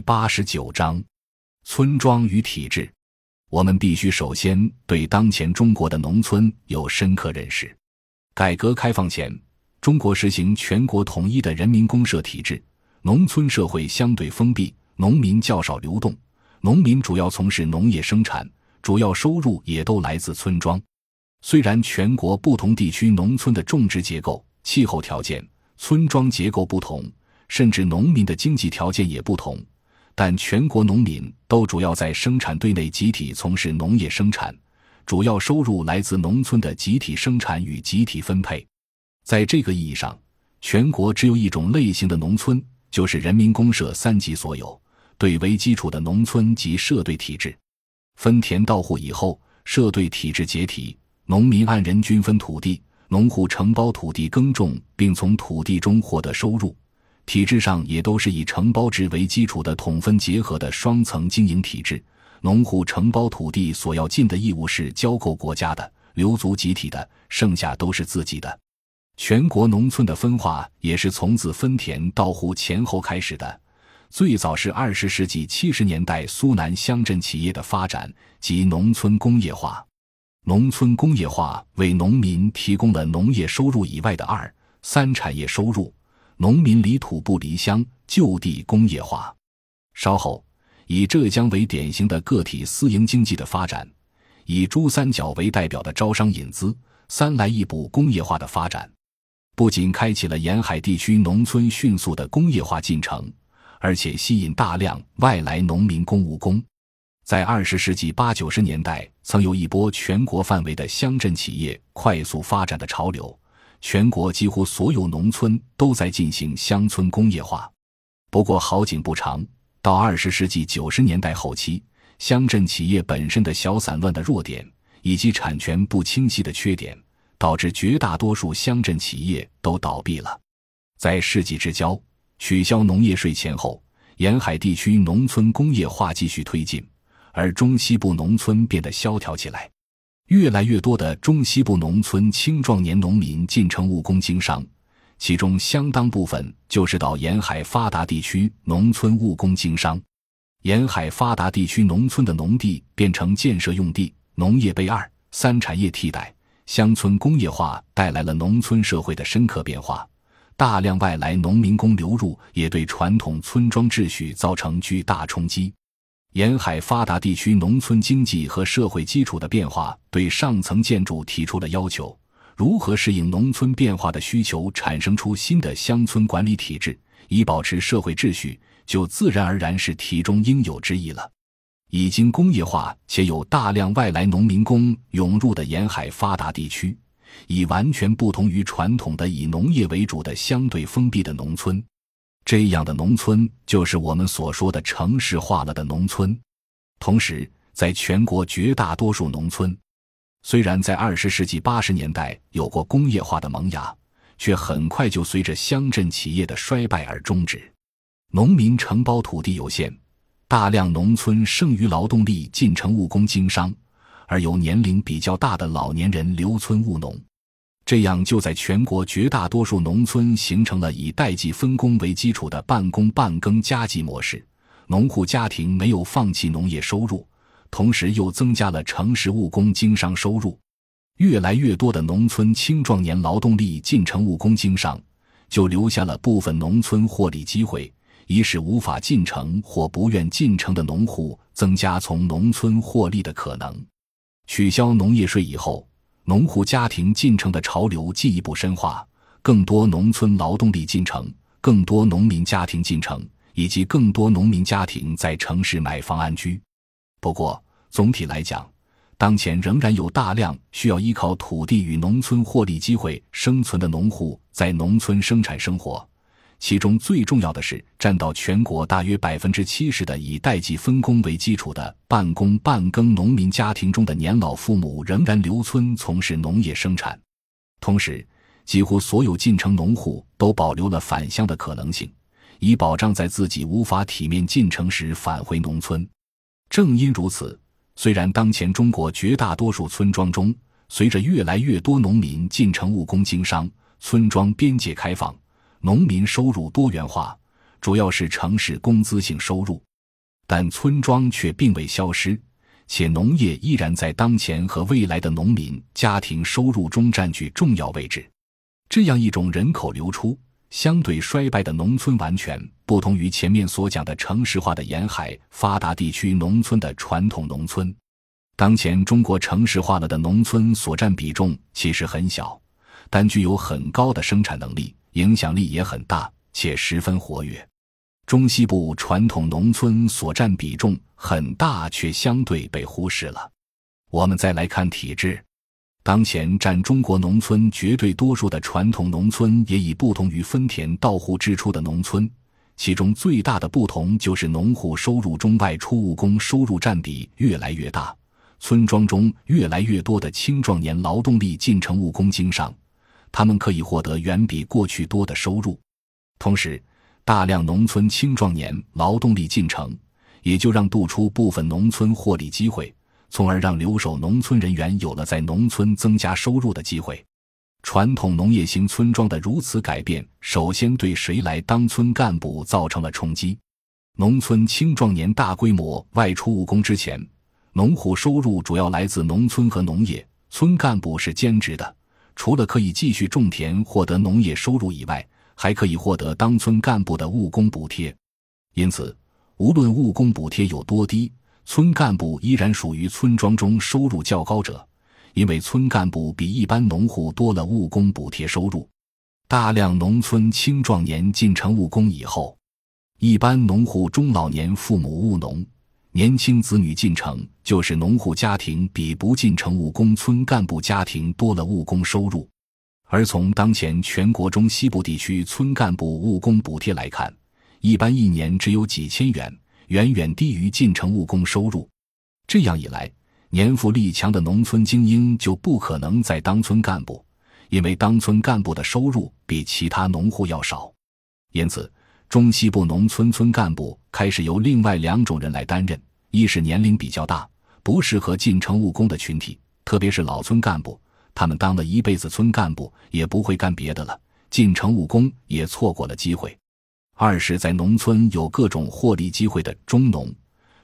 八十九章：村庄与体制。我们必须首先对当前中国的农村有深刻认识。改革开放前，中国实行全国统一的人民公社体制，农村社会相对封闭，农民较少流动，农民主要从事农业生产，主要收入也都来自村庄。虽然全国不同地区农村的种植结构、气候条件、村庄结构不同。甚至农民的经济条件也不同，但全国农民都主要在生产队内集体从事农业生产，主要收入来自农村的集体生产与集体分配。在这个意义上，全国只有一种类型的农村，就是人民公社三级所有、对为基础的农村及社队体制。分田到户以后，社队体制解体，农民按人均分土地，农户承包土地耕种，并从土地中获得收入。体制上也都是以承包制为基础的统分结合的双层经营体制。农户承包土地所要尽的义务是交够国家的、留足集体的，剩下都是自己的。全国农村的分化也是从自分田到户前后开始的，最早是二十世纪七十年代苏南乡镇企业的发展及农村工业化。农村工业化为农民提供了农业收入以外的二三产业收入。农民离土不离乡，就地工业化。稍后，以浙江为典型的个体私营经济的发展，以珠三角为代表的招商引资、三来一补工业化的发展，不仅开启了沿海地区农村迅速的工业化进程，而且吸引大量外来农民工务工。在二十世纪八九十年代，曾有一波全国范围的乡镇企业快速发展的潮流。全国几乎所有农村都在进行乡村工业化，不过好景不长，到二十世纪九十年代后期，乡镇企业本身的小散乱的弱点，以及产权不清晰的缺点，导致绝大多数乡镇企业都倒闭了。在世纪之交，取消农业税前后，沿海地区农村工业化继续推进，而中西部农村变得萧条起来。越来越多的中西部农村青壮年农民进城务工经商，其中相当部分就是到沿海发达地区农村务工经商。沿海发达地区农村的农地变成建设用地，农业被二三产业替代，乡村工业化带来了农村社会的深刻变化。大量外来农民工流入，也对传统村庄秩序造成巨大冲击。沿海发达地区农村经济和社会基础的变化，对上层建筑提出了要求。如何适应农村变化的需求，产生出新的乡村管理体制，以保持社会秩序，就自然而然是题中应有之义了。已经工业化且有大量外来农民工涌入的沿海发达地区，已完全不同于传统的以农业为主的相对封闭的农村。这样的农村就是我们所说的城市化了的农村。同时，在全国绝大多数农村，虽然在二十世纪八十年代有过工业化的萌芽，却很快就随着乡镇企业的衰败而终止。农民承包土地有限，大量农村剩余劳动力进城务工经商，而由年龄比较大的老年人留村务农。这样，就在全国绝大多数农村形成了以代际分工为基础的半工半耕家计模式。农户家庭没有放弃农业收入，同时又增加了城市务工经商收入。越来越多的农村青壮年劳动力进城务工经商，就留下了部分农村获利机会，以使无法进城或不愿进城的农户增加从农村获利的可能。取消农业税以后。农户家庭进城的潮流进一步深化，更多农村劳动力进城，更多农民家庭进城，以及更多农民家庭在城市买房安居。不过，总体来讲，当前仍然有大量需要依靠土地与农村获利机会生存的农户在农村生产生活。其中最重要的是，占到全国大约百分之七十的以代际分工为基础的半工半耕农民家庭中的年老父母仍然留村从事农业生产。同时，几乎所有进城农户都保留了返乡的可能性，以保障在自己无法体面进城时返回农村。正因如此，虽然当前中国绝大多数村庄中，随着越来越多农民进城务工经商，村庄边界开放。农民收入多元化，主要是城市工资性收入，但村庄却并未消失，且农业依然在当前和未来的农民家庭收入中占据重要位置。这样一种人口流出、相对衰败的农村，完全不同于前面所讲的城市化的沿海发达地区农村的传统农村。当前中国城市化了的农村所占比重其实很小，但具有很高的生产能力，影响力也很大，且十分活跃。中西部传统农村所占比重很大，却相对被忽视了。我们再来看体制，当前占中国农村绝对多数的传统农村，也已不同于分田到户支出的农村。其中最大的不同就是农户收入中外出务工收入占比越来越大，村庄中越来越多的青壮年劳动力进城务工经商，他们可以获得远比过去多的收入，同时。大量农村青壮年劳动力进城，也就让渡出部分农村获利机会，从而让留守农村人员有了在农村增加收入的机会。传统农业型村庄的如此改变，首先对谁来当村干部造成了冲击。农村青壮年大规模外出务工之前，农户收入主要来自农村和农业，村干部是兼职的，除了可以继续种田获得农业收入以外。还可以获得当村干部的务工补贴，因此，无论务工补贴有多低，村干部依然属于村庄中收入较高者，因为村干部比一般农户多了务工补贴收入。大量农村青壮年进城务工以后，一般农户中老年父母务农，年轻子女进城，就是农户家庭比不进城务工村干部家庭多了务工收入。而从当前全国中西部地区村干部务工补贴来看，一般一年只有几千元，远远低于进城务工收入。这样一来，年富力强的农村精英就不可能再当村干部，因为当村干部的收入比其他农户要少。因此，中西部农村村干部开始由另外两种人来担任：一是年龄比较大、不适合进城务工的群体，特别是老村干部。他们当了一辈子村干部，也不会干别的了，进城务工也错过了机会。二是，在农村有各种获利机会的中农，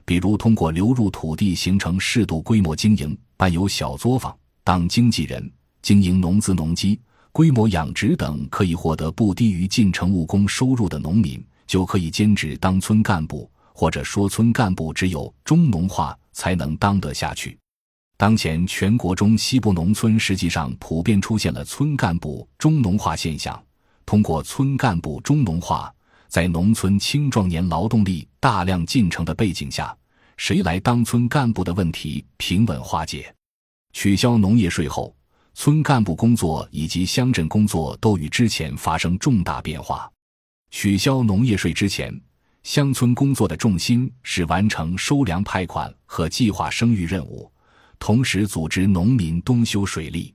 比如通过流入土地形成适度规模经营、办有小作坊、当经纪人、经营农资农机、规模养殖等，可以获得不低于进城务工收入的农民，就可以兼职当村干部，或者说村干部只有中农化才能当得下去。当前全国中西部农村实际上普遍出现了村干部中农化现象。通过村干部中农化，在农村青壮年劳动力大量进城的背景下，谁来当村干部的问题平稳化解。取消农业税后，村干部工作以及乡镇工作都与之前发生重大变化。取消农业税之前，乡村工作的重心是完成收粮派款和计划生育任务。同时组织农民冬修水利，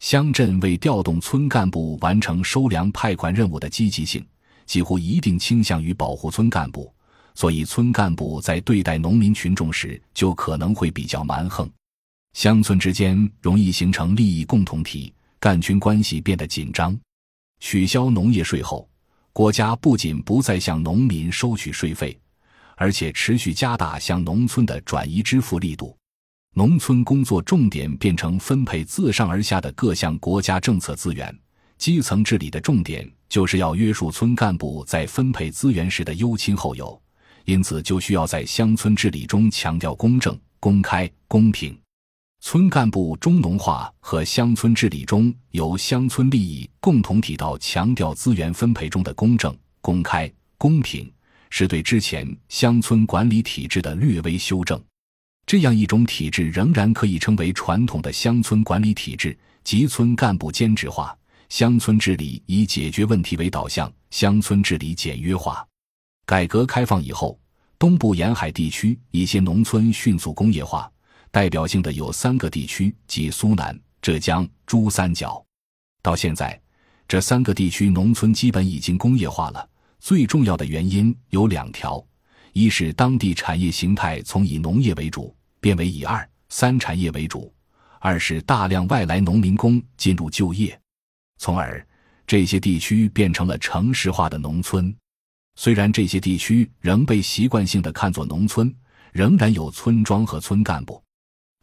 乡镇为调动村干部完成收粮派款任务的积极性，几乎一定倾向于保护村干部，所以村干部在对待农民群众时就可能会比较蛮横。乡村之间容易形成利益共同体，干群关系变得紧张。取消农业税后，国家不仅不再向农民收取税费，而且持续加大向农村的转移支付力度。农村工作重点变成分配自上而下的各项国家政策资源，基层治理的重点就是要约束村干部在分配资源时的优亲厚友，因此就需要在乡村治理中强调公正、公开、公平。村干部中农化和乡村治理中由乡村利益共同体到强调资源分配中的公正、公开、公平，是对之前乡村管理体制的略微修正。这样一种体制仍然可以称为传统的乡村管理体制，即村干部兼职化，乡村治理以解决问题为导向，乡村治理简约化。改革开放以后，东部沿海地区一些农村迅速工业化，代表性的有三个地区，即苏南、浙江、珠三角。到现在，这三个地区农村基本已经工业化了。最重要的原因有两条：一是当地产业形态从以农业为主。变为以二三产业为主，二是大量外来农民工进入就业，从而这些地区变成了城市化的农村。虽然这些地区仍被习惯性的看作农村，仍然有村庄和村干部，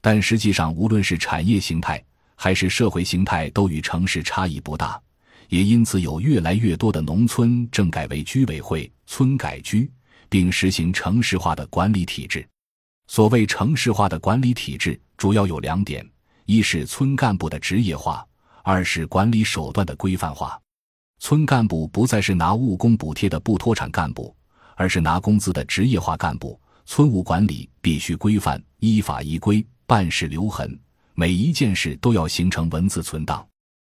但实际上，无论是产业形态还是社会形态，都与城市差异不大。也因此，有越来越多的农村政改为居委会、村改居，并实行城市化的管理体制。所谓城市化的管理体制，主要有两点：一是村干部的职业化，二是管理手段的规范化。村干部不再是拿务工补贴的不脱产干部，而是拿工资的职业化干部。村务管理必须规范、依法依规，办事留痕，每一件事都要形成文字存档。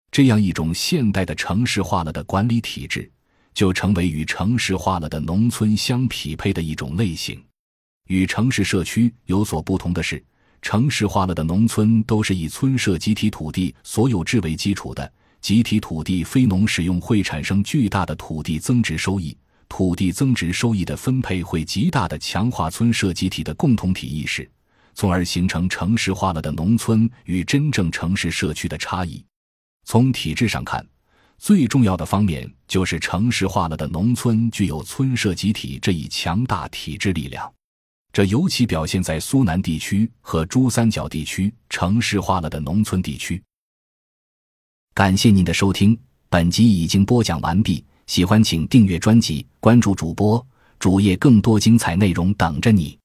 这样一种现代的城市化了的管理体制，就成为与城市化了的农村相匹配的一种类型。与城市社区有所不同的是，城市化了的农村都是以村社集体土地所有制为基础的。集体土地非农使用会产生巨大的土地增值收益，土地增值收益的分配会极大的强化村社集体的共同体意识，从而形成城市化了的农村与真正城市社区的差异。从体制上看，最重要的方面就是城市化了的农村具有村社集体这一强大体制力量，这尤其表现在苏南地区和珠三角地区城市化了的农村地区。感谢您的收听，本集已经播讲完毕。喜欢请订阅专辑，关注主播主页，更多精彩内容等着你。